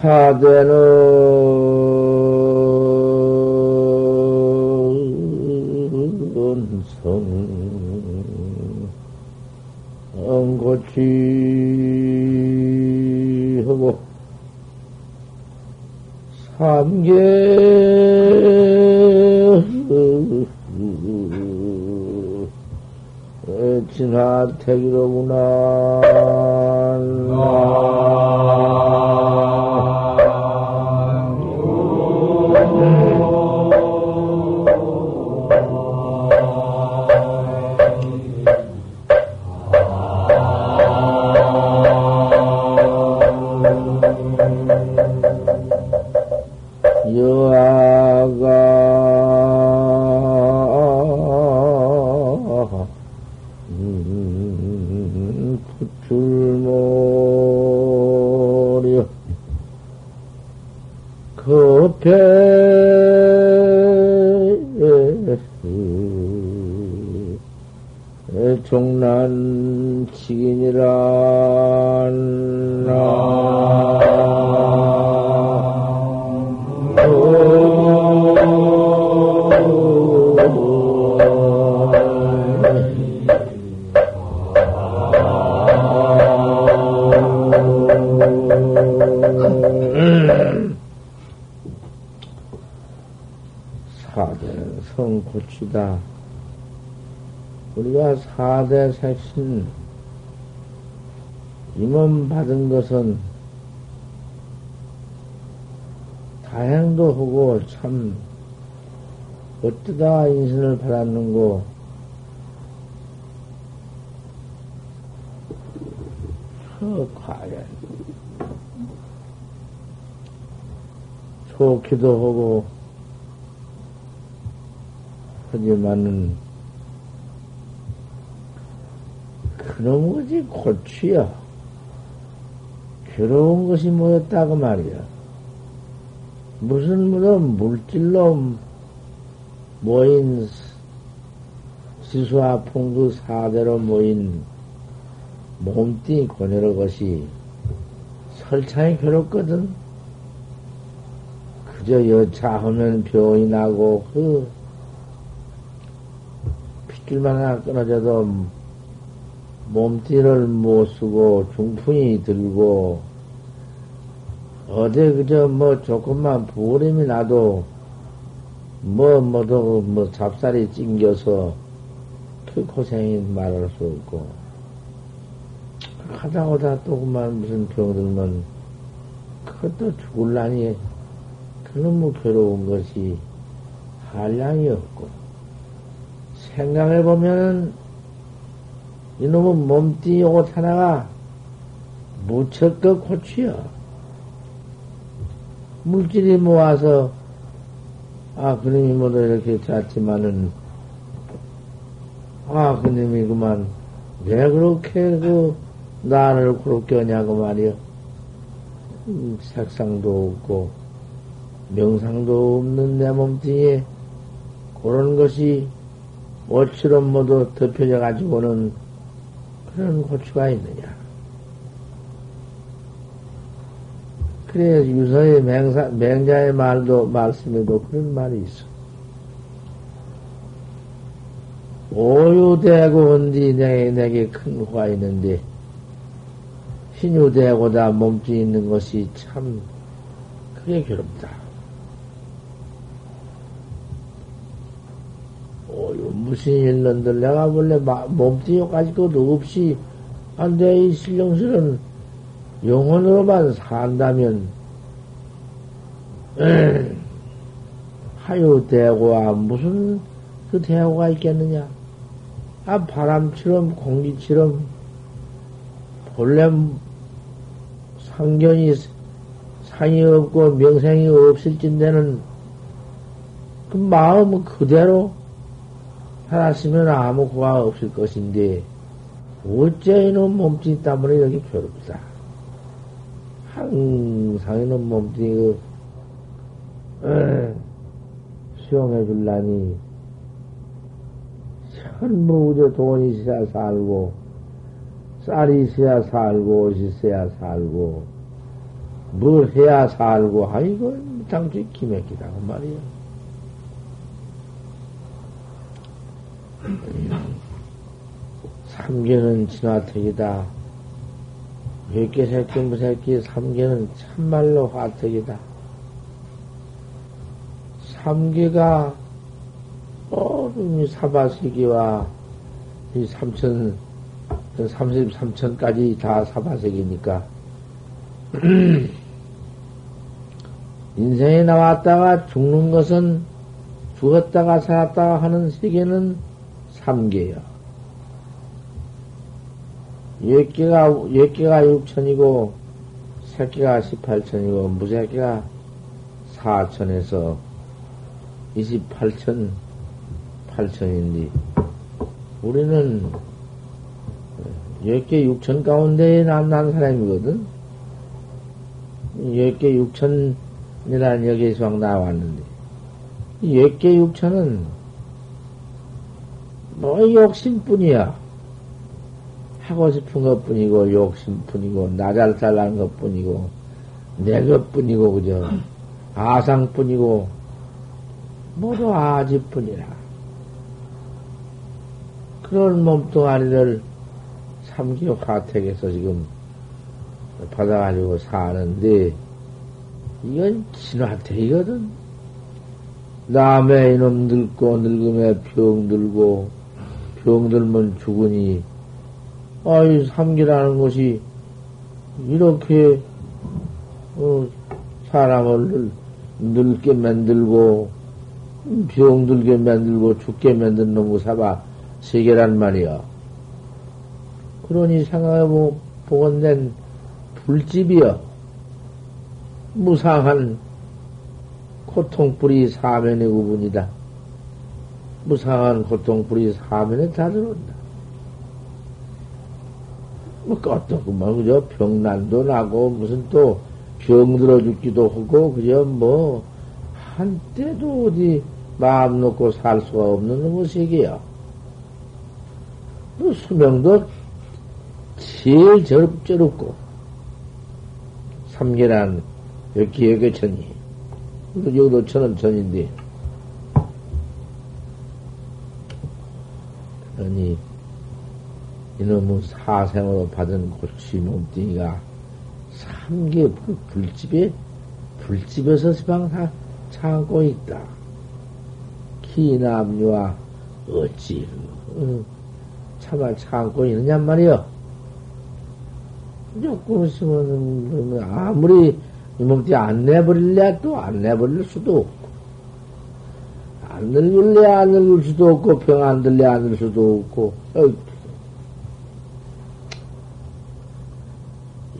사대는 성, 응고치 하고 삼계 진화택이로구나. 난 치긴이란 사대 색신 임원 받은 것은 다행도 하고 참 어쩌다 인신을 받았는고 저 과연 좋기도 하고 하지만은 그놈 것이 고치야 괴로운 것이 뭐였다고 말이야 무슨 무슨 물질로 모인 시수와 풍두 사대로 모인 몸뚱이 고녀로 것이 설창이 괴롭거든. 그저 여차하면 병이 나고 그 핏줄만 하나 끊어져도 몸뚱이를 못 쓰고 중풍이 들고 어디 그저 뭐 조금만 부어림이 나도 뭐 뭐도 뭐 잡살이 찡겨서 그 고생이 말할 수 없고 하다 오다 또 그만 무슨 병 들면 그것도 죽을라니 그놈의 괴로운 것이 한량이 없고 생각해 보면 이놈의 몸뚱이 옷 하나가 무척도 고치여 물질이 모아서 아 그놈이 뭐도 이렇게 잤지만은 아 그놈이 그만 왜 그렇게 그 나를 그렇게 하냐고 말이요. 음, 색상도 없고, 명상도 없는 내 몸뚱이에 그런 것이 옷처럼 모두 덮여져 가지고는 그런 고추가 있느냐. 그래, 유서의 맹사, 맹자의 말도, 말씀에도 그런 말이 있어. 오유대고 온디 내게, 내게 큰 화가 있는데, 신유대고다 몸뚱이 있는 것이 참 그게 괴롭다. 오유 무슨 일런들 내가 원래 몸뚱이 가지고도 없이 안돼 이 신령실은 영혼으로만 산다면 하유 대고와 무슨 그 대고가 있겠느냐? 아 바람처럼 공기처럼 본래 상견이 상이 없고 명생이 없을진데는 그 마음 그대로 살았으면 아무 고가 없을 것인데 어째 이놈 몸뚱이 때문에 여기 괴롭다. 항상 이놈 몸뚱이 그, 에, 수용해 줄라니 전부 돈이 있어야 살고 쌀이 있어야 살고 옷이 있어야 살고 뭘 해야 살고, 아이고, 당시 기맥기다고 말이야. 삼계는 진화택이다. 몇개 새끼 무새끼 삼계는 참말로 화택이다. 삼계가 어, 이 사바세기와 이 삼천, 삼십삼천까지 다 사바세기니까. 인생에 나왔다가 죽는 것은 죽었다가 살았다가 하는 세계는 개가, 열 개가 육천이고, 새끼가 십팔천이고, 무새끼가 사천에서 이십팔천, 팔천인데, 우리는 열개 육천 가운데에 난, 난 사람이거든? 열개 육천이라는 여기에서 나왔는데, 열개 육천은 뭐 욕심뿐이야. 하고 싶은 것 뿐이고, 욕심 뿐이고, 나 잘 살라는 것 뿐이고, 내 것 뿐이고, 그저, 아상 뿐이고, 모두 아지 뿐이라. 그런 몸뚱아리를 삼기 화택에서 지금 받아가지고 사는데, 이건 진화택이거든. 남의 이놈 늙고, 늙음에 병 들고, 병 들면 죽으니, 아이, 삼기라는 것이 이렇게, 어, 사람을 늙게 만들고, 병들게 만들고, 죽게 만든 놈의 사바 세계란 말이야. 그러니 생각해보, 보건된 불집이여. 무상한 고통뿌리 사면의 구분이다. 무상한 고통뿌리 사면에 다 들어온다. 뭐, 껐더구만, 그저 병난도 나고, 무슨 또 병 들어 죽기도 하고, 그저 뭐, 한때도 어디 마음 놓고 살 수가 없는 놈의 세계야. 뭐 수명도 제일 저럽저럽고, 삼계란, 여기 여기 천이. 여기도 천은 천인데. 그러니, 이놈의 사생으로 받은 고치 몸뚱이가 삼계 불집에, 불집에서 시방 다 참고 있다. 기남류와 어찌, 어, 참아 참고 있느냐 말이여. 조금 있으면, 아무리 이 몸뚱이 안 내버릴래 또 안 내버릴 수도 없고. 안 늙을래 안 늙을 수도 없고, 병 안 들래 안 들 수도 없고,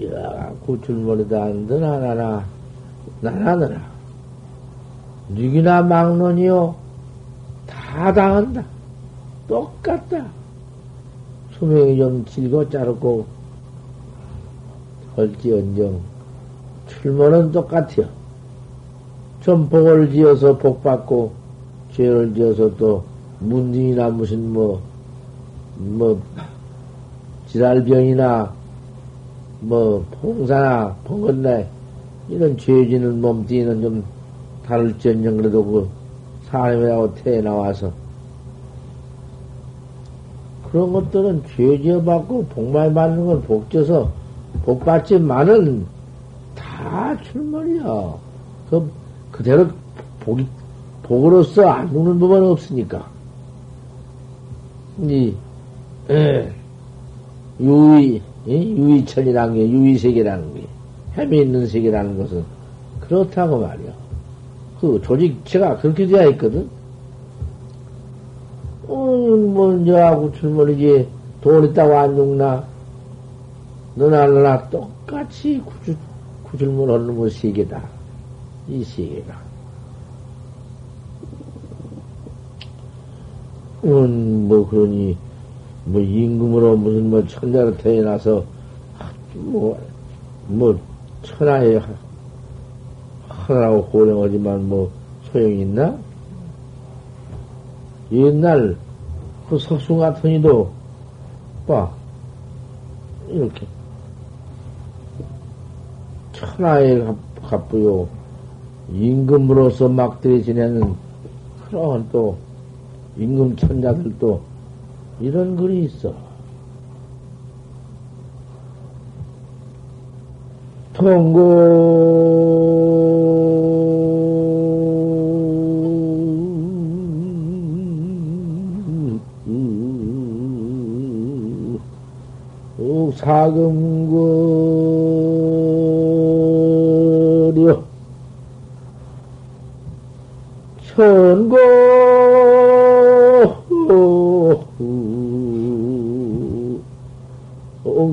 야, 구출머리다 안든 하나나, 나나느라. 누기나 막론이요. 다 당한다. 똑같다. 수명이 좀 길고 짧고, 할지언정, 출모는 똑같아요. 좀 복을 지어서 복 받고, 죄를 지어서 또, 문딩이나 무슨 뭐, 뭐, 지랄병이나, 뭐, 봉사나, 봉건나, 이런 죄 지는 몸뚱이는 좀 다를지언정 그래도 그 사람이라고 태어나와서 그런 것들은 죄 지어 받고 복만 받는 건 복져서 복받지만은 다 출몰이야. 그, 그대로 복이, 복으로서 안 죽는 부분은 없으니까. 이, 에, 유의, 유의천이라는 게, 유의세계라는 게, 햄이 있는 세계라는 것은 그렇다고 말이야. 그 조직체가 그렇게 되어 있거든. 어, 뭐, 저하고 출몰이지, 돈 있다고 안 죽나? 너나 나나 똑같이 구출, 구출물 하는 뭐 세계다. 이 세계가. 음, 뭐, 그러니, 뭐, 임금으로 무슨 뭐 천자로 태어나서, 뭐, 뭐, 천하에 하나라고 고령하지만 뭐, 소용이 있나? 옛날 그 석수 같은 이도, 봐, 이렇게. 천하에 갑부요. 임금으로서 막들이 지내는 그런 또 임금 천자들도 이런 글이 있어. 통고. 사금거려. 천고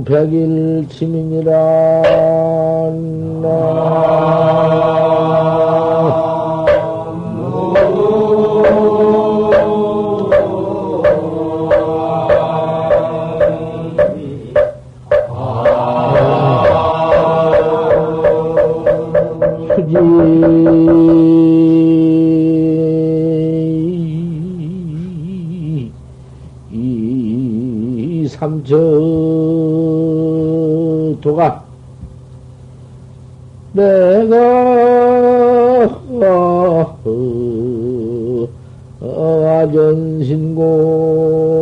백일 치민이라 삼천도가 내가 아전신공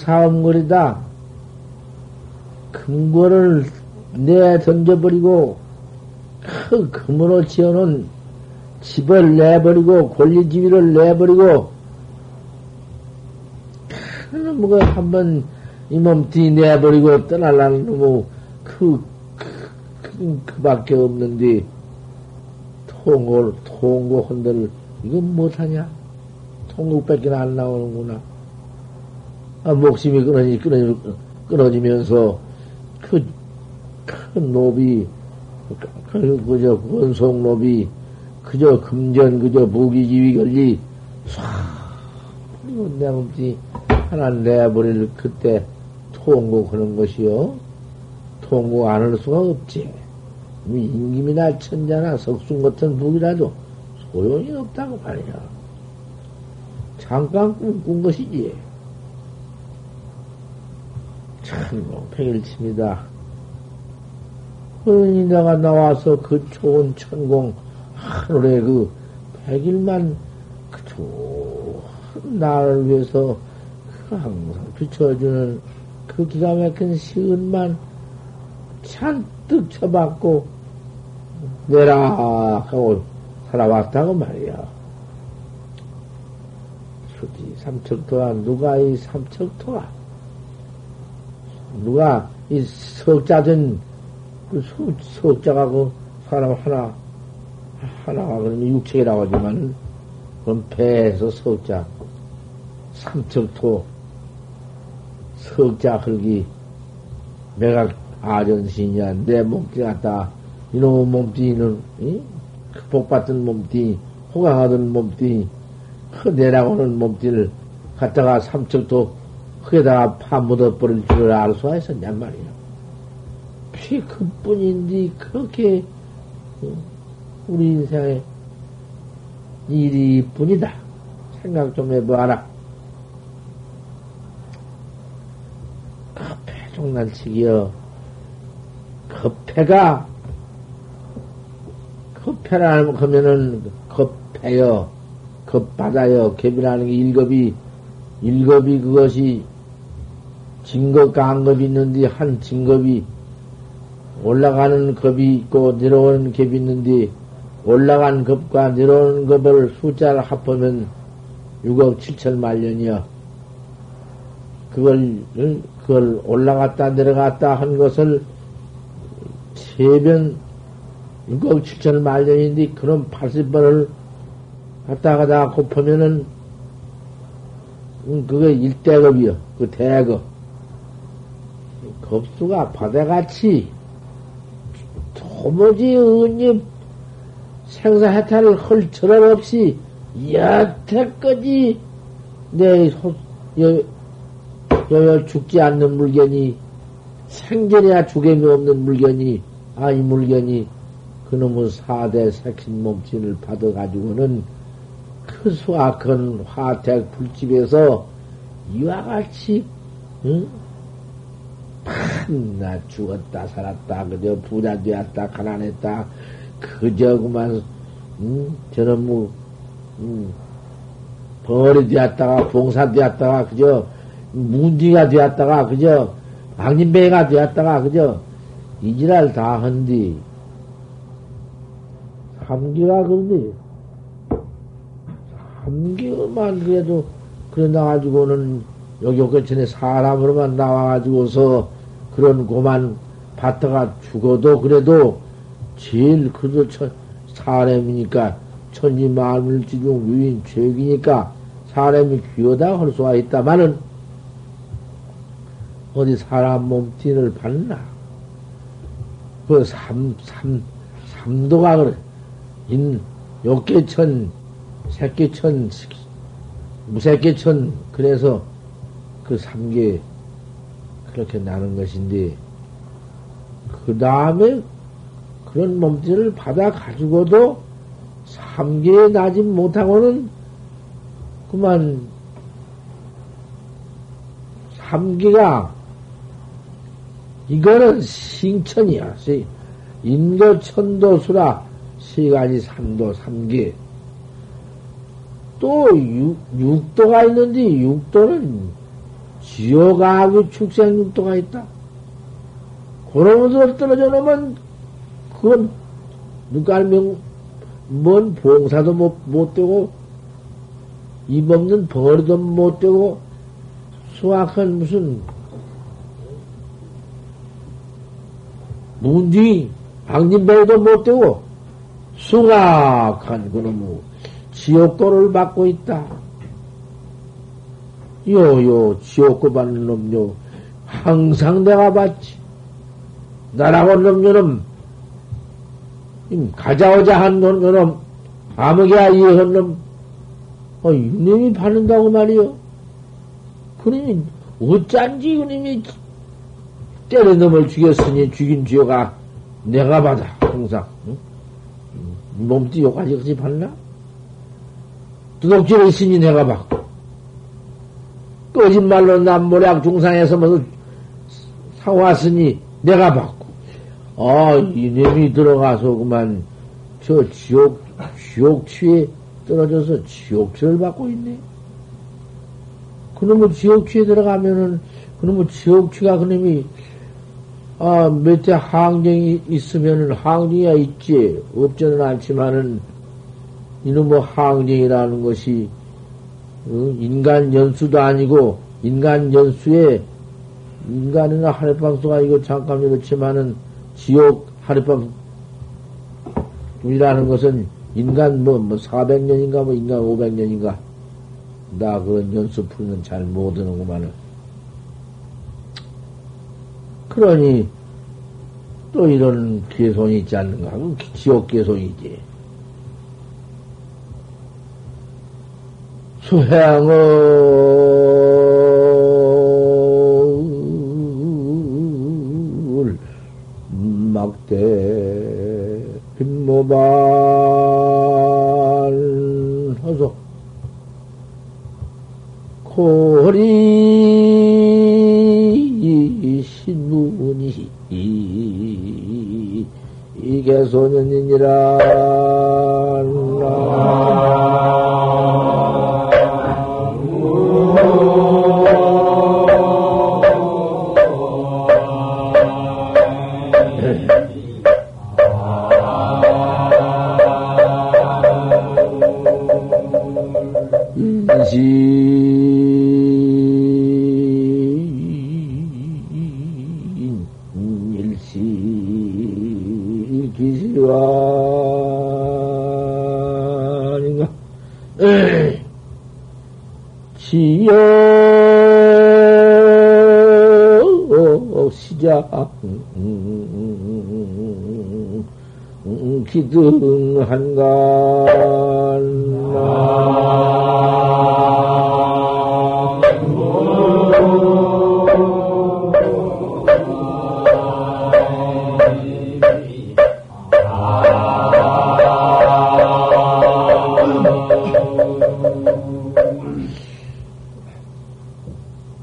사음거리다. 금고를 내 던져버리고 큰 금으로 지어놓은 집을 내버리고 권리지위를 내버리고 큰 뭐가 한번 이 몸띠 내버리고 떠날라는 놈의 그, 그, 그, 그 밖에 없는데 통곡 통곡 한들 이건 못하냐? 통곡밖에 안 나오는구나. 아, 목숨이 끊어지, 끊어지, 끊어지면서 그, 큰 노비, 그, 그저 권속 노비, 그저 금전, 그저 무기지위 걸리, 쏴, 그리고 내 몸띠 하나 내버릴 그때 통곡하는 것이요. 통곡 안 할 수가 없지. 뭐 임금이나 천자나 석순 같은 북이라도 소용이 없다고 말이야. 잠깐 꿈꾼 것이지. 참, 백일칩니다. 그러니 내가 나와서 그 좋은 천공, 하늘에 그 백일만 그 좋은 나를 위해서 그 항상 비춰주는 그 기가 막힌 시은만 잔뜩 쳐받고 내라 하고 살아왔다고 말이야. 수지 삼척토가 누가 이 삼척토가 누가 이 석자든 그 석자가 그 사람 하나 하나가 그러면 육체라고 하지만 그럼 배에서 석자 삼척토 석자 흙이 내가 아전신이야 내 몸띠 같다 이놈 몸띠는 이? 그 복받은 몸띠 호강하던 몸띠 그 내라고는 몸띠를 갖다가 삼척토 흙에다가 파 묻어버릴 줄을 알 수가 있었냔 말이야. 피 그뿐인데 그렇게 어, 우리 인생에 일이 뿐이다. 생각 좀 해봐라. 급해 종날치기여. 급해가 급해라 하면은 급해요. 급받아요. 급이라는 게 일급이 일급이 그것이 진급과 한급이 있는데 한 진급이 올라가는 급이 있고 내려오는 급이 있는데 올라간 급과 내려오는 급을 숫자를 합하면 6억 7천 만 년이요. 그걸, 그걸 올라갔다 내려갔다 한 것을 세변 6억 7천 만 년인데 그런 80번을 갔다 가다 곱하면은 그게 일대급이요. 그 대급. 겁수가 바다같이 도무지 은님 생사해탈을 할 철학 없이 여태까지 내 소, 여, 여여 죽지 않는 물건이 생전에야 죽음이 없는 물건이 아이 물건이 그놈의 사대 색신 몸진을 받아가지고는 그 수악한 화택 불집에서 이와 같이 응? 판나 죽었다 살았다 그저 부자 되었다 가난했다 그저 그만 응? 저는 뭐 응? 벌이 되었다가 봉사 되었다가 그저 문디가 되었다가 그저 악림배가 되었다가 그저 이지랄 다 한디 삼기가 그런데 삼기만 그래도 그래 나가지고는 여기 오전에 사람으로만 나와가지고서 그런 고만 받다가 죽어도 그래도 제일 그저 천, 사람이니까 천지 만물 지중 유인 죄기니까 사람이 귀하다 할 수가 있다마는 어디 사람 몸띠를 받나? 그 삼, 삼, 삼도가 그래. 인, 욕계천, 새끼천, 무새끼천, 그래서 그 삼계 그렇게 나는 것인데, 그 다음에 그런 몸띠를 받아 가지고도 삼계에 나지 못하고는 그만 삼계가 이거는 싱천이야. 인도, 천도, 수라, 세 가지 삼도, 삼계. 또 육, 육도가 있는데, 육도는 지옥하고 축생 육도가 있다. 그러면서 떨어져 놓으면, 그건, 눈깔명, 뭔 봉사도 못, 못 되고, 입 없는 벌도 못 되고, 수확한 무슨, 문디, 방진배도 못 되고, 숭악한 그놈의 지옥도를 받고 있다. 요요, 지옥고 받는 놈요, 항상 내가 받지. 나라고 놈요놈, 가자오자 한 놈요놈, 아무개야 이해한 놈, 어, 이놈이 받는다고 말이요. 그러니, 어쩐지 이놈이 때려 넘을 죽였으니 죽인 죄가 내가 받아, 항상. 응? 몸띠 요까지 같이 받나? 두둑질을 했으니 내가 받고. 거짓말로 남모략 중상에서 뭐 사왔으니 내가 받고. 아, 이놈이 들어가서 그만 저 지옥, 지옥취에 떨어져서 지옥취를 받고 있네. 그놈의 지옥취에 들어가면은, 그놈의 지옥취가 그놈이 아, 몇째 항정이 있으면은 항정이야 있지. 없지는 않지만은, 이놈의 뭐 항정이라는 것이, 어, 인간 연수도 아니고, 인간 연수에, 인간이나 하룻밤수가 이거 잠깐 이렇지만은, 지옥 하룻밤, 이라는 것은 인간 뭐, 뭐, 400년인가, 뭐, 인간 500년인가. 나 그런 연수 풀이는 잘 못하는구만은. 그러니 또 이런 개손이 있지 않는가 하면 지옥 개손이지. 수행을 막대 빈모반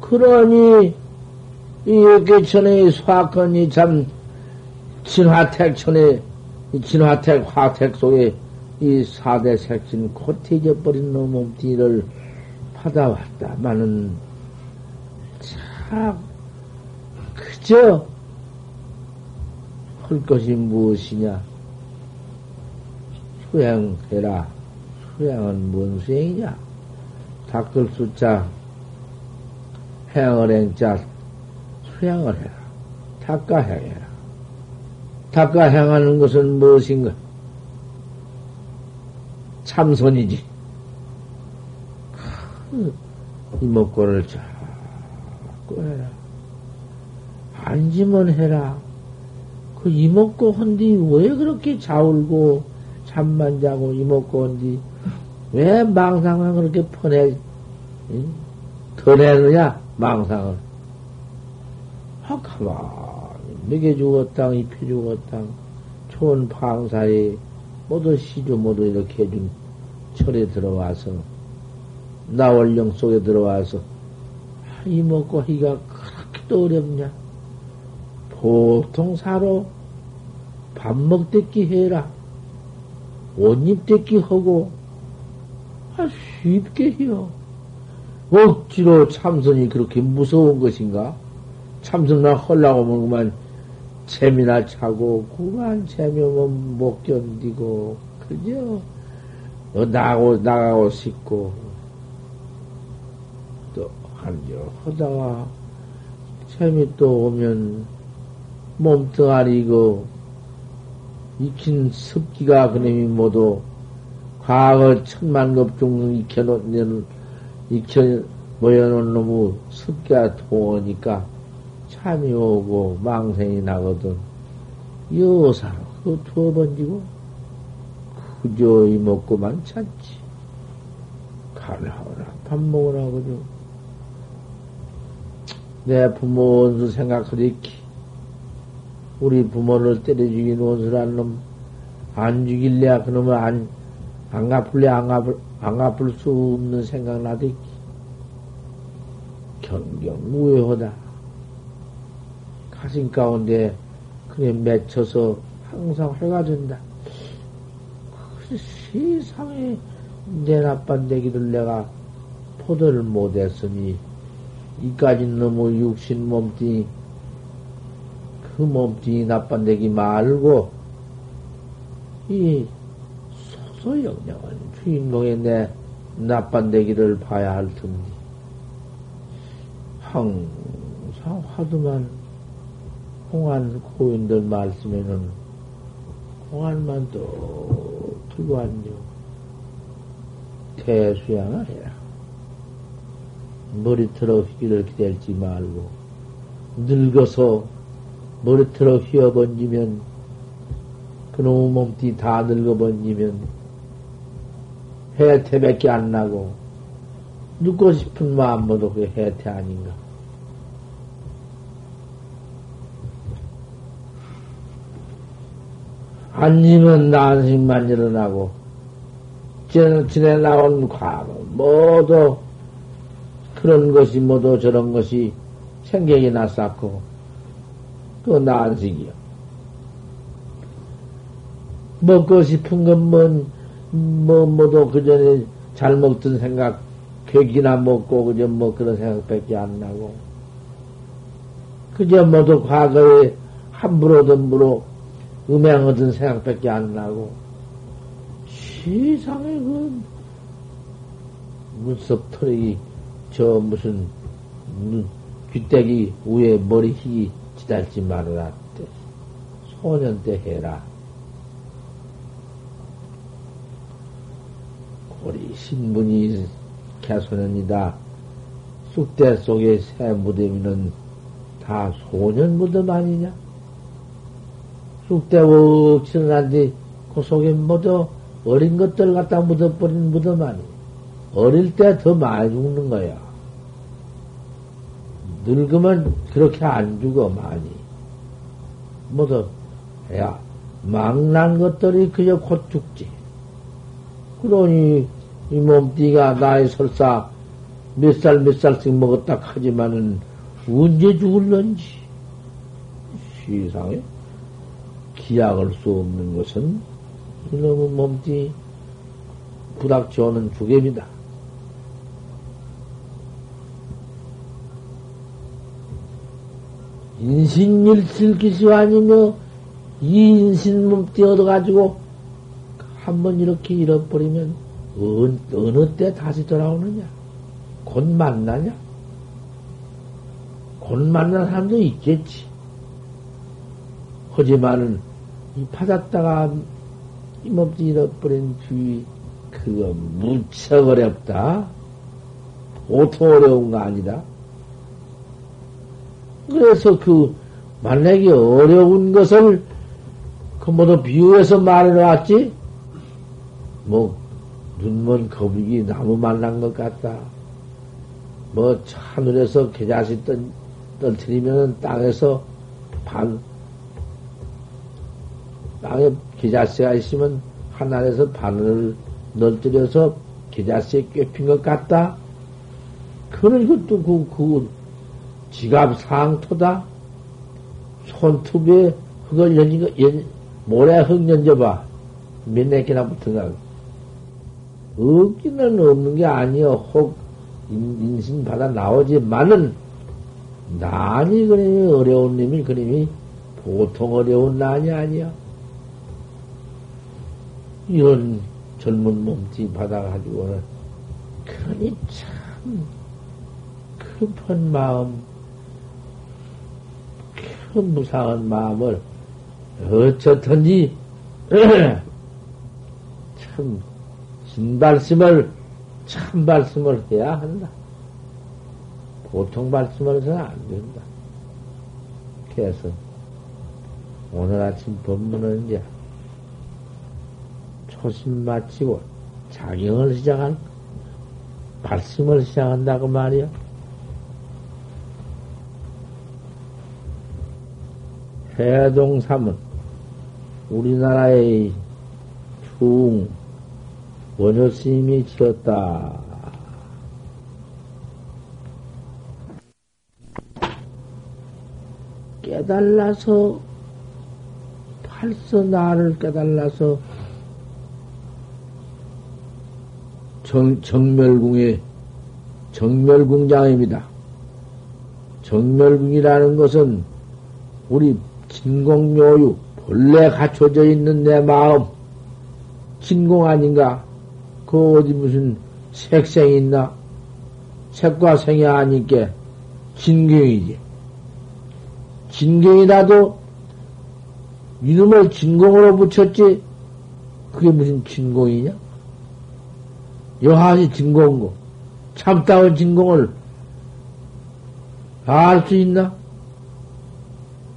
그러니 이역계천의 사건이 참 진화택천의 진화택 화택 속에 이 사대 색신 곧해져버린 놈 몸띠를 받아왔다마는, 참, 그저, 할 것이 무엇이냐? 수행해라. 수행은 뭔 수행이냐? 닦을 숫자, 행을 행자, 수행을 해라. 닦아 행해라. 닦아 행하는 것은 무엇인가? 참선이지. 이목구를 자꾸 해라. 앉으면 해라. 그 이먹고 헌디 왜 그렇게 자울고 잠만 자고 이먹고 헌디 왜 망상을 그렇게 퍼내 더 내느냐 망상을 아 가만히 먹여 죽었당 입혀 죽었당 좋은 방사에 모두 시주 모두 이렇게 해준 철에 들어와서 나월령 속에 들어와서 아, 이먹고 하기가 그렇게도 어렵냐 보통 사로 밥 먹대기 해라. 옷 입대기 하고, 아, 쉽게 해요. 억지로 참선이 그렇게 무서운 것인가? 참선을 하려고 하면 그만 재미나 차고, 그만 재미면 못 견디고, 그죠? 어, 나가고, 나가고 싶고, 또, 한저 하다가, 재미 또 오면, 몸뚱아리 그 익힌 습기가 그놈이 모두 과거 천만급 중 익혀놓는 익혀 모여놓은 놈의 습기가 통하니까 참이 오고 망생이 나거든. 여사로 그 두어 번지고 그저 이 먹고만 찾지 가라오라 밥 먹으라 그죠 내 부모 원수 생각하리키 우리 부모를 때려 죽인 원수란 놈, 안 죽일래야 그놈을 안, 안 갚을래 안 갚을, 안 갚을 수 없는 생각 나대. 경경무효하다. 가슴 가운데 그래 맺혀서 항상 회가 된다. 그 세상에 내 나쁜 대기를 내가 포도를 못했으니 이까지 너무 육신 몸뚱이 그 몸뚱이 나빤데기 말고, 이 소소영령은 주인공의 내 나빤데기를 봐야 할 텐데, 항상 화두만, 공안 고인들 말씀에는 공안만 또 앉아. 대수양을 해라. 머리털어 휘기를 기댈지 말고, 늙어서 머리털어 휘어 번지면 그놈의 몸띠 다 늙어 번지면 해태밖에 안 나고 눕고 싶은 마음모두 그게 해태 아닌가. 앉으면 난식만 일어나고 지내 나온 과거 모두 그런 것이 모두 저런 것이 생각이 났었고 그 난식이요. 먹고 싶은 건 뭐, 뭐, 뭐도 그 전에 잘 먹던 생각, 괴기나 먹고, 그저 뭐 그런 생각밖에 안 나고. 그저 모두 과거에 함부로 덤부로 음행 얻은 생각밖에 안 나고. 세상에 그, 문섭 털이, 저 무슨, 귀때기 위에 머리 희기 기다리지 말아라. 소년 때 해라. 우리 신분이 개소년이다. 쑥대 속에 새 무덤이는 다 소년 무덤 아니냐? 쑥대 웍치는한데 그 속에 모두 어린 것들 갖다 묻어버린 무덤 아니? 어릴 때 더 많이 죽는 거야. 늙으면 그렇게 안 죽어, 많이. 뭐도, 야, 망난 것들이 그저 곧 죽지. 그러니, 이 몸띠가 나의 설사, 몇 살 몇 살씩 먹었다 하지만은 언제 죽을런지 시상에 기약할 수 없는 것은 이놈의 몸띠 부닥쳐오는 주ገብ이다. 인신일실기시 아니며 이 인신 몸띠 얻어가지고 한번 이렇게 잃어버리면 어느, 어느 때 다시 돌아오느냐? 곧 만나냐? 곧 만난 사람도 있겠지. 하지만은 이 받았다가 힘없이 잃어버린 주의 그거 무척 어렵다. 보통 어려운 거 아니다. 그래서 그 만약에 어려운 것을 그 모두 비유해서 말해 놨지. 뭐 눈먼 거북이 나무 만난 것 같다. 뭐 하늘에서 계자시 떨, 떨트리면 땅에서 반 땅에 계자씨가 있으면 하늘에서 바늘을 널뜨려서 계자씨에 꿰핀 것 같다. 그런 것도 그, 그 지갑 상토다. 손톱에 흙을 연진 거, 연, 모래 흙 연져봐. 몇네 개나 붙은가. 없기는 없는 게 아니여. 혹, 인신 받아 나오지만은, 난이 그림이 어려운 놈이 그림이 보통 어려운 난이 아니야. 이런 젊은 몸띠 받아가지고는, 그러니 참, 급한 마음, 큰 무상한 마음을 어쩌든지 참 진발심을 참 발심을 해야 한다. 보통 발심을 해서는 안 된다. 그래서 오늘 아침 법문은 이제 초심 마치고 자경을 시작한 발심을 시작한다고 말이야. 해동삼은 우리나라의 중 원효 스님이 지었다. 깨달라서 팔서 나를 깨달라서 정, 정멸궁의 정멸궁장입니다. 정멸궁이라는 것은 우리 진공묘유, 본래 갖춰져 있는 내 마음, 진공 아닌가? 그 어디 무슨 색생이 있나? 색과 생이 아니께 진경이지. 진경이라도 이놈을 진공으로 붙였지? 그게 무슨 진공이냐? 여하시 진공고, 참다운 진공을 알 수 있나?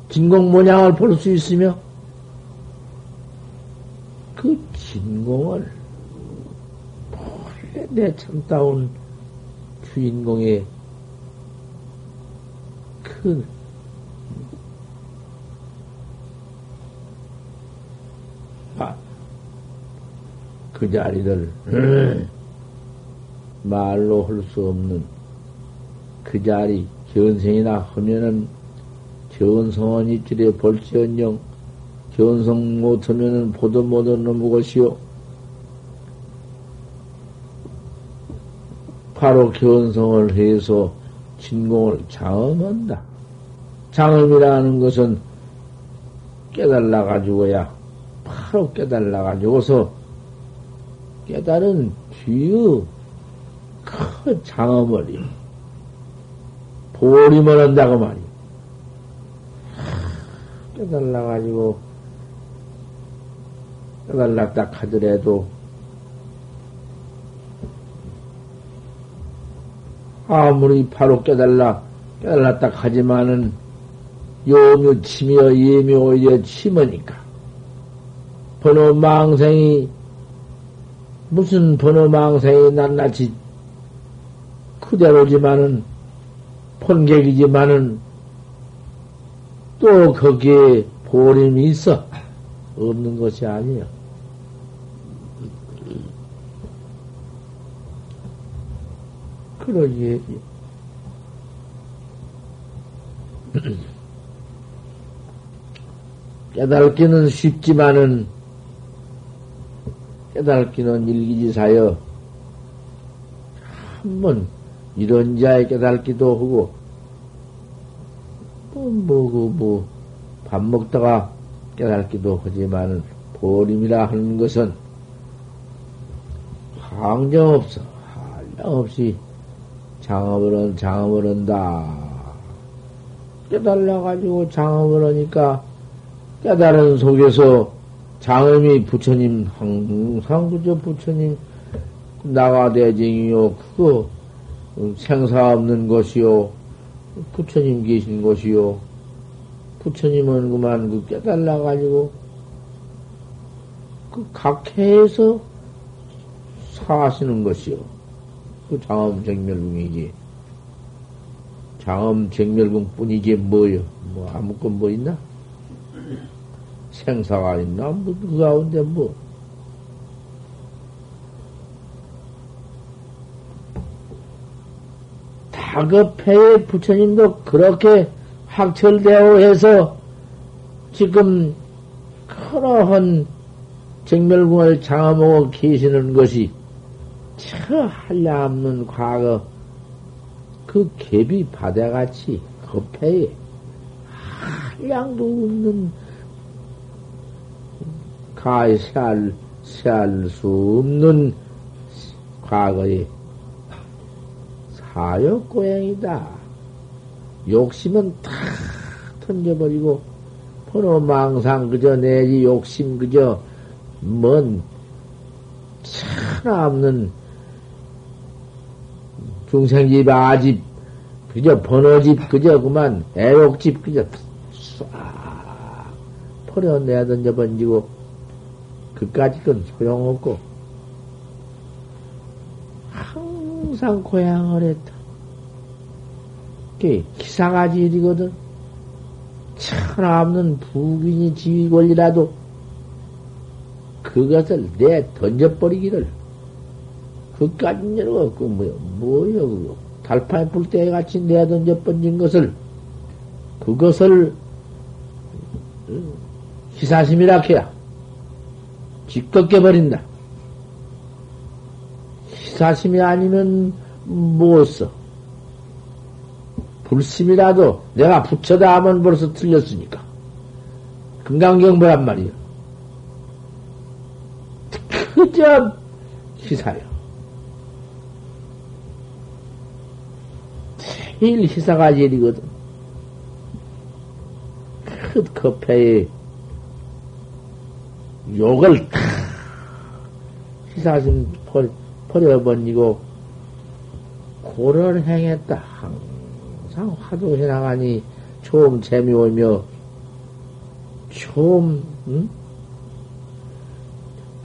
진공 모양을 볼 수 있으며 그 진공을 본래 내 참다운 주인공의 그 아, 그 자리를 말로 할 수 없는 그 자리 견생이나 하면은 견성은 입질에 볼지언정 견성 못하면은 보도 못한 놈의 것이요. 바로 견성을 해서 진공을 장엄한다. 장엄이라는 것은 깨달라 가지고야 바로 깨달라 가지고서 깨달은 뒤의 큰 장엄을 보림을 한다고 말이야. 깨달아가지고, 깨달았다 하더라도, 아무리 바로 깨달라, 깨달았다 하지만은, 요묘 치며 예묘 오히려 치머니까. 번호 망생이, 무슨 번호 망생이 낱낱이 그대로지만은, 본객이지만은, 또 거기에 보림이 있어. 없는 것이 아니야. 그러지. 깨달기는 쉽지만은 깨달기는 일기지사여 한번 이런 자의 깨달기도 하고 뭐 뭐 그 뭐밥 뭐, 뭐 먹다가 깨달기도 하지만은 보림이라 하는 것은 항정 없어. 한량 없이 장업을 한 장업을 한다. 깨달라 가지고 장업을 하니까 깨달은 속에서 장엄이 부처님 항상 그저 부처님 나가대쟁이요. 그거 생사 없는 것이요 부처님 계신 것이요 부처님은 그만 그 깨달라 가지고 그 각해에서 사시는 것이요 그 장엄 정멸궁이지 장엄 정멸궁 뿐이지 뭐요 뭐 아무건 뭐 있나 생사가 있나? 뭐, 그 가운데 뭐. 다급해 부처님도 그렇게 확철되어 해서 지금 그러한 정멸궁을 장어먹어 계시는 것이 저 한량없는 과거 그 갭이 바다같이 급해 한량도 없는 가히 세알, 수 없는 과거의 사역 고행이다. 욕심은 다 던져버리고, 번호 망상 그저 내지 욕심 그저 뭔 차나 없는 중생집 아집 그저 번호집 그저 그만 애욕집 그저 쏴 버려 내던져 번지고 그까짓 건 소용없고, 항상 고향을 했다. 기사가지 일이거든. 천하 없는 부인이 지위 권리라도 그것을 내 던져버리기를 그까진 일 없고 뭐요 뭐요 그거 달판에 불때 같이 내 던져버린 것을 그것을 희사심이라 해야 기껏 깨버린다. 희사심이 아니면 못 써. 불심이라도 내가 붙여다 하면 벌써 틀렸으니까. 금강경보란 말이요. 그저 희사요. 제일 희사가 제일이거든. 큰 커피에 욕을 희사심 버려버리고 고를 행했다. 항상 화두 해 나가니 좀 재미오며 좀 응?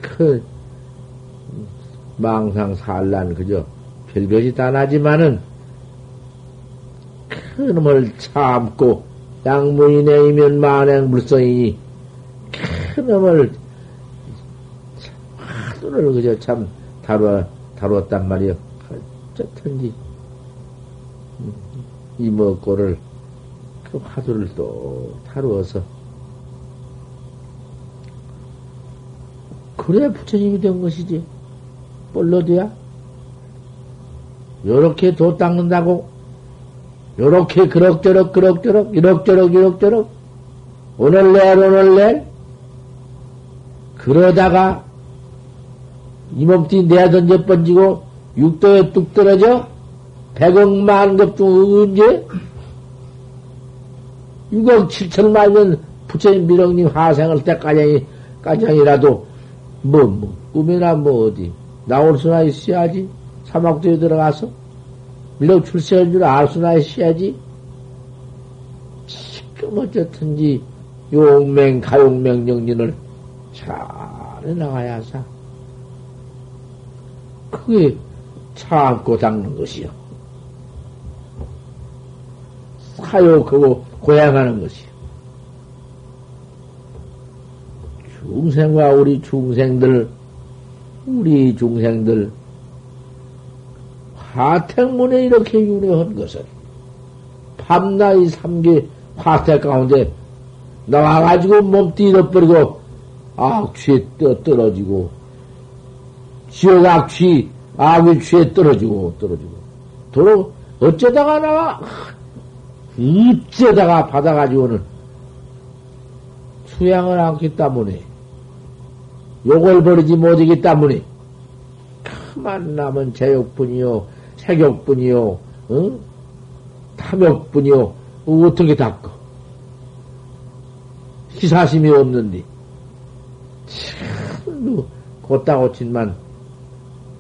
그 망상 산란 그저 별것이 다 나지만은 큰 놈을 참고 양무인행이면 만행 불성이니 큰 놈을 화두를 그저 참 다루어, 다루었단 말이요. 어쨌든지, 음, 이먹고를 그 화두를 또 다루어서, 그래 부처님이 된 것이지. 뻘로도야? 요렇게 도 닦는다고? 요렇게 그럭저럭 그럭저럭 이럭저럭 이럭저럭 오늘 내일 오늘 내일 그러다가 이 몸띠 내야 던져 번지고 육도에 뚝 떨어져 백억만 급중 언제 6억 7천 만년 부처님 미령님 화생할 때까지 까장이라도 뭐, 뭐, 꿈이나 뭐 어디 나올 수나 있어야지. 사막도에 들어가서 밀려 출세할 줄알 수나 있어야지. 지금 어쨌든지 용맹, 가용맹 정진을 잘 해나가야 사. 그게 참고 닦는 것이요. 사욕하고 고양하는 것이요. 중생과 우리 중생들, 우리 중생들, 화택문에 이렇게 윤회한 것은 밤낮이 삼계 화택 가운데 나와가지고 몸띠 잃어버리고 악취에 떠 떨어지고 지옥 악취 악의 취에 떨어지고 떨어지고. 도로 어쩌다가 나와? 입제다가 받아가지고는 수양을 않기 때문에 욕을 버리지 못하기 때문에 그만 남은 제욕뿐이요 색욕뿐이요 응? 탐욕뿐이요 어떻게 닦어? 희사심이 없는데. 참 곧다 고친만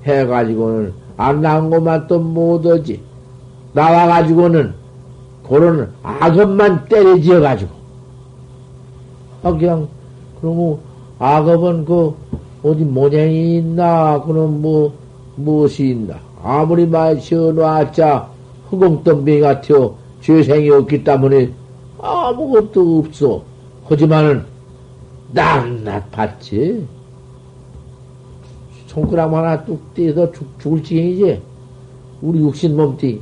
해가지고는 안 나온 것만 또 못하지. 나와가지고는 그런 악업만 때려지어가지고. 아 그냥 그러고 악업은 그 어디 모양이 있나? 그럼 뭐 무엇이 있나? 아무리 마셔놓았자 흑공덤비 같아요 죄생이 없기 때문에 아무것도 없어. 하지만은 낱낱 봤지 손가락 하나 뚝 떼서 죽을 지경이지 우리 육신 몸띠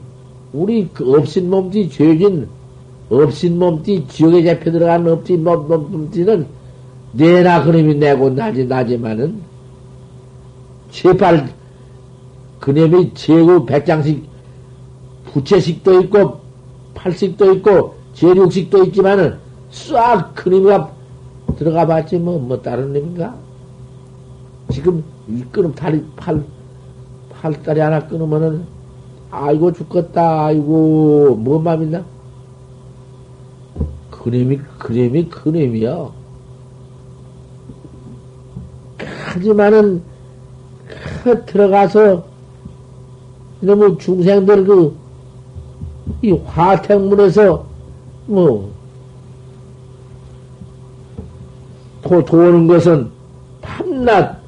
우리 그 없인 몸띠 죄진 없인 몸띠 지옥에 잡혀 들어간 없인 몸띠는 내나 그놈이 내고 나지 나지만은 제발 그놈이 제구 백장식 부채식도 있고 팔식도 있고 제육식도 있지만은 싹 그놈이가 들어가 봤지 뭐, 뭐 다른 놈인가? 지금 이 끊음 다리 팔 팔다리 하나 끊으면은 아이고 죽겠다 아이고 뭔 맘이나? 그놈이 그놈이 그놈이야. 하지만은 그 들어가서 너무 중생들 그 이 화택문에서 뭐 도, 도는 것은 밤낮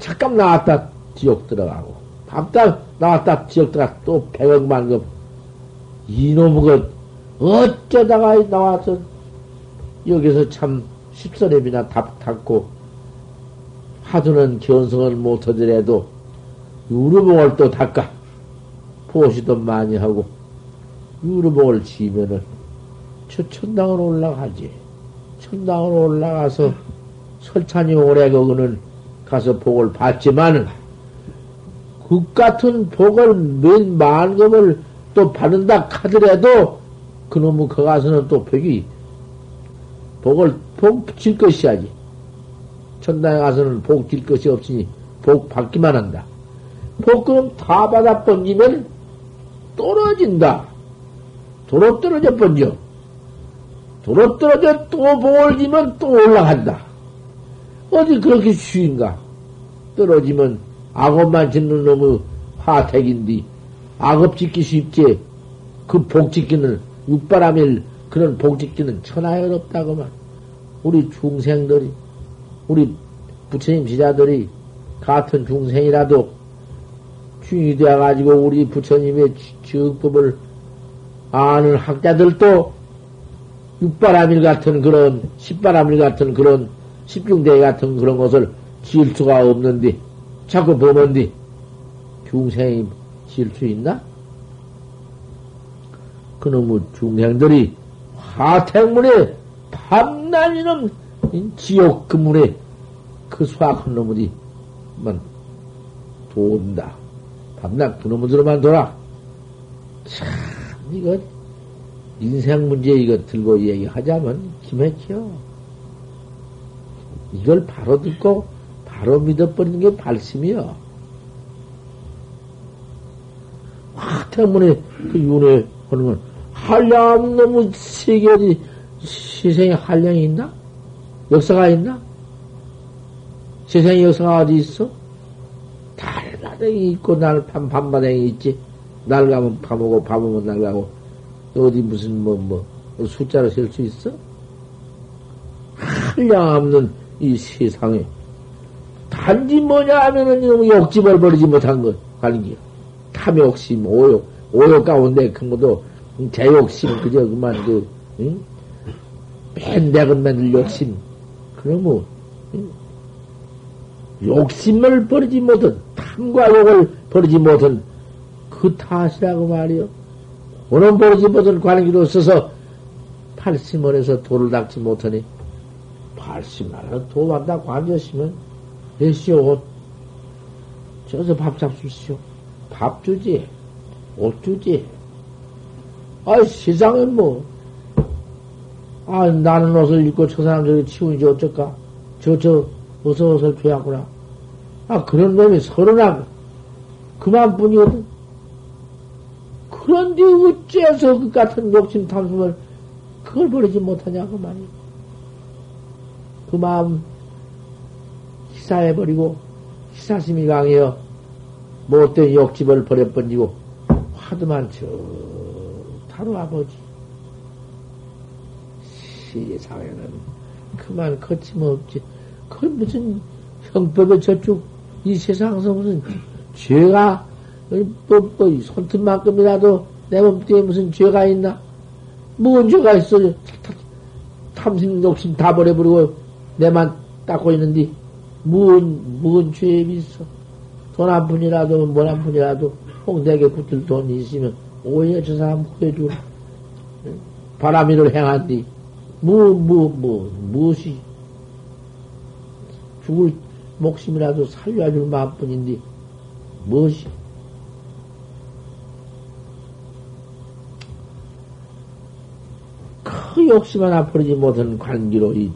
잠깐 나왔다 지옥 들어가고 밤낮 나왔다 지옥 들어가 또 백억만 급 이놈의 것 어쩌다가 나와서 여기서 참 십선엽이나 답 탔고 하두는 견성을 못하더라도 유르봉을 또 닦아 보시도 많이 하고 유르봉을 지면은 저 천당으로 올라가지. 천당으로 올라가서 설찬이 오래 거기는 가서 복을 받지만은 그 같은 복을 몇 만금을 또 받는다 하더라도 그놈의 거 가서는 또 복이 복을 복 질 것이야지. 천당에 가서는 복 질 것이 없으니 복 받기만 한다. 복금 다 받아 번지면 떨어진다. 도로 떨어져 번져. 도로 떨어져 또 복을 지면 또 올라간다. 어디 그렇게 쉬인가? 떨어지면 악업만 짓는 놈의 화택인데, 악업 짓기 쉽지. 그 복 짓기는, 육바람일 그런 복 짓기는 천하에 어렵다고만. 우리 중생들이, 우리 부처님 지자들이 같은 중생이라도 중이 되어가지고 우리 부처님의 지법을 아는 학자들도 육바람일 같은 그런, 십바람일 같은 그런 십중대 같은 그런 것을 수가 없는데, 자꾸 보면디, 중생이 수 있나? 그놈의 중생들이 화택문에 밤낮이는 지옥 그문에 그 수학한 놈들이 만 돈다. 밤낮 그놈들로만 돌아. 참, 이거, 인생 문제 이거 들고 얘기하자면 기맥혀. 이걸 바로 듣고 바로 믿어버리는 게 발심이요. 화 때문에 그 윤회 하는 건 한량 너무 세계 어디 세상에 한량이 있나? 역사가 있나? 세상에 역사가 어디 있어? 달바닥이 있고 날 밤, 밤바닥이 있지. 날 가면 밤 오고 밤 오면 날 가고 어디 무슨 뭐뭐 숫자로 셀 수 있어? 한량 없는 이 세상에 단지 뭐냐 하면은 이놈 욕집을 버리지 못한 것 하는 게 탐욕심, 오욕, 오욕 가운데 큰 것도 대욕심 그저 그만 그 응? 맨대건 맨들 욕심 그러면 응? 욕심을 버리지 못한 탐과 욕을 버리지 못한 그 탓이라고 말이요. 오는 버릇이 버릇 관계로 써서 팔심을 해서 돌을 닦지 못하니 팔심하라 도만다 관졌으면 되시오. 저서 밥 잡수시오. 밥 주지. 옷 주지. 아, 세상에 뭐. 아, 나는 옷을 입고 저 사람 저기 치우지 어쩔까? 저, 저, 어서 옷을 줘야구나. 아, 그런 놈이 서른하고, 그만뿐이거든. 그런데 어째서 그 같은 욕심 탐심을 그걸 버리지 못하냐고 말이야. 그 마음 희사해버리고 희사심이 강해요. 못된 욕심을 버려버리고 화두만 저 타로 아버지 시사회는 그만 거침없지. 그 무슨 형법의 저축 이 세상에서 무슨 죄가 뭐, 뭐 손톱만큼이라도 내 몸뚱이에 무슨 죄가 있나? 무슨 죄가 있어? 탐심 욕심 다 버려버리고 내만 닦고 있는데 무슨 무슨 죄업이 있어? 돈 한 푼이라도 뭘 한 푼이라도 홍대에 붙을 돈이 있으면 오해 저 사람 구해주라. 바람이를 행한뒤 뭐, 뭐, 뭐, 무엇이 죽을 목숨이라도 살려줄 마음뿐인데 무엇이 그 욕심 하나 버리지 못한 관계로 이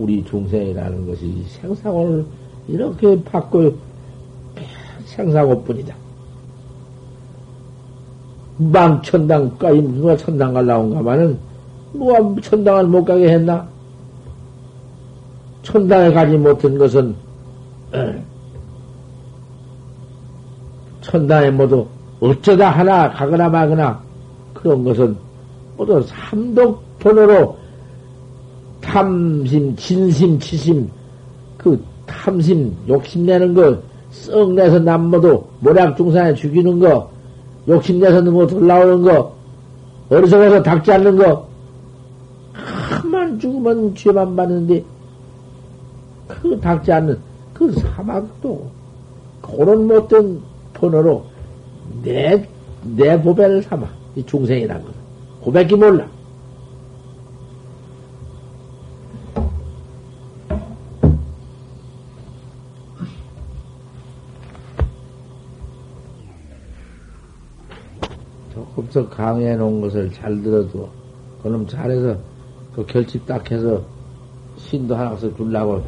우리 중생이라는 것이 생사고를 이렇게 받고 생사고뿐이다. 망천당까지 누가 천당 갈라온가마는 뭐가 천당을 못 가게 했나? 천당에 가지 못한 것은 천당에 모두 어쩌다 하나 가거나 마거나 그런 것은 모두 삼독 번호로 탐심, 진심, 치심, 그 탐심, 욕심내는 거, 썩내서 남모도 모략중산에 죽이는 거, 욕심내서 너무 돌아오는 거, 어리석어서 닥지 않는 거, 한만 죽으면 죄만 받는데, 그 닥지 않는 그 사막도, 그런 못된 번호로 내, 내 보배를 삼아. 이 중생이란 거. 고백이 몰라. 더 강해 놓은 것을 잘 들어도, 그놈 잘해서, 그 결집 딱 해서, 신도 하나 서 주려고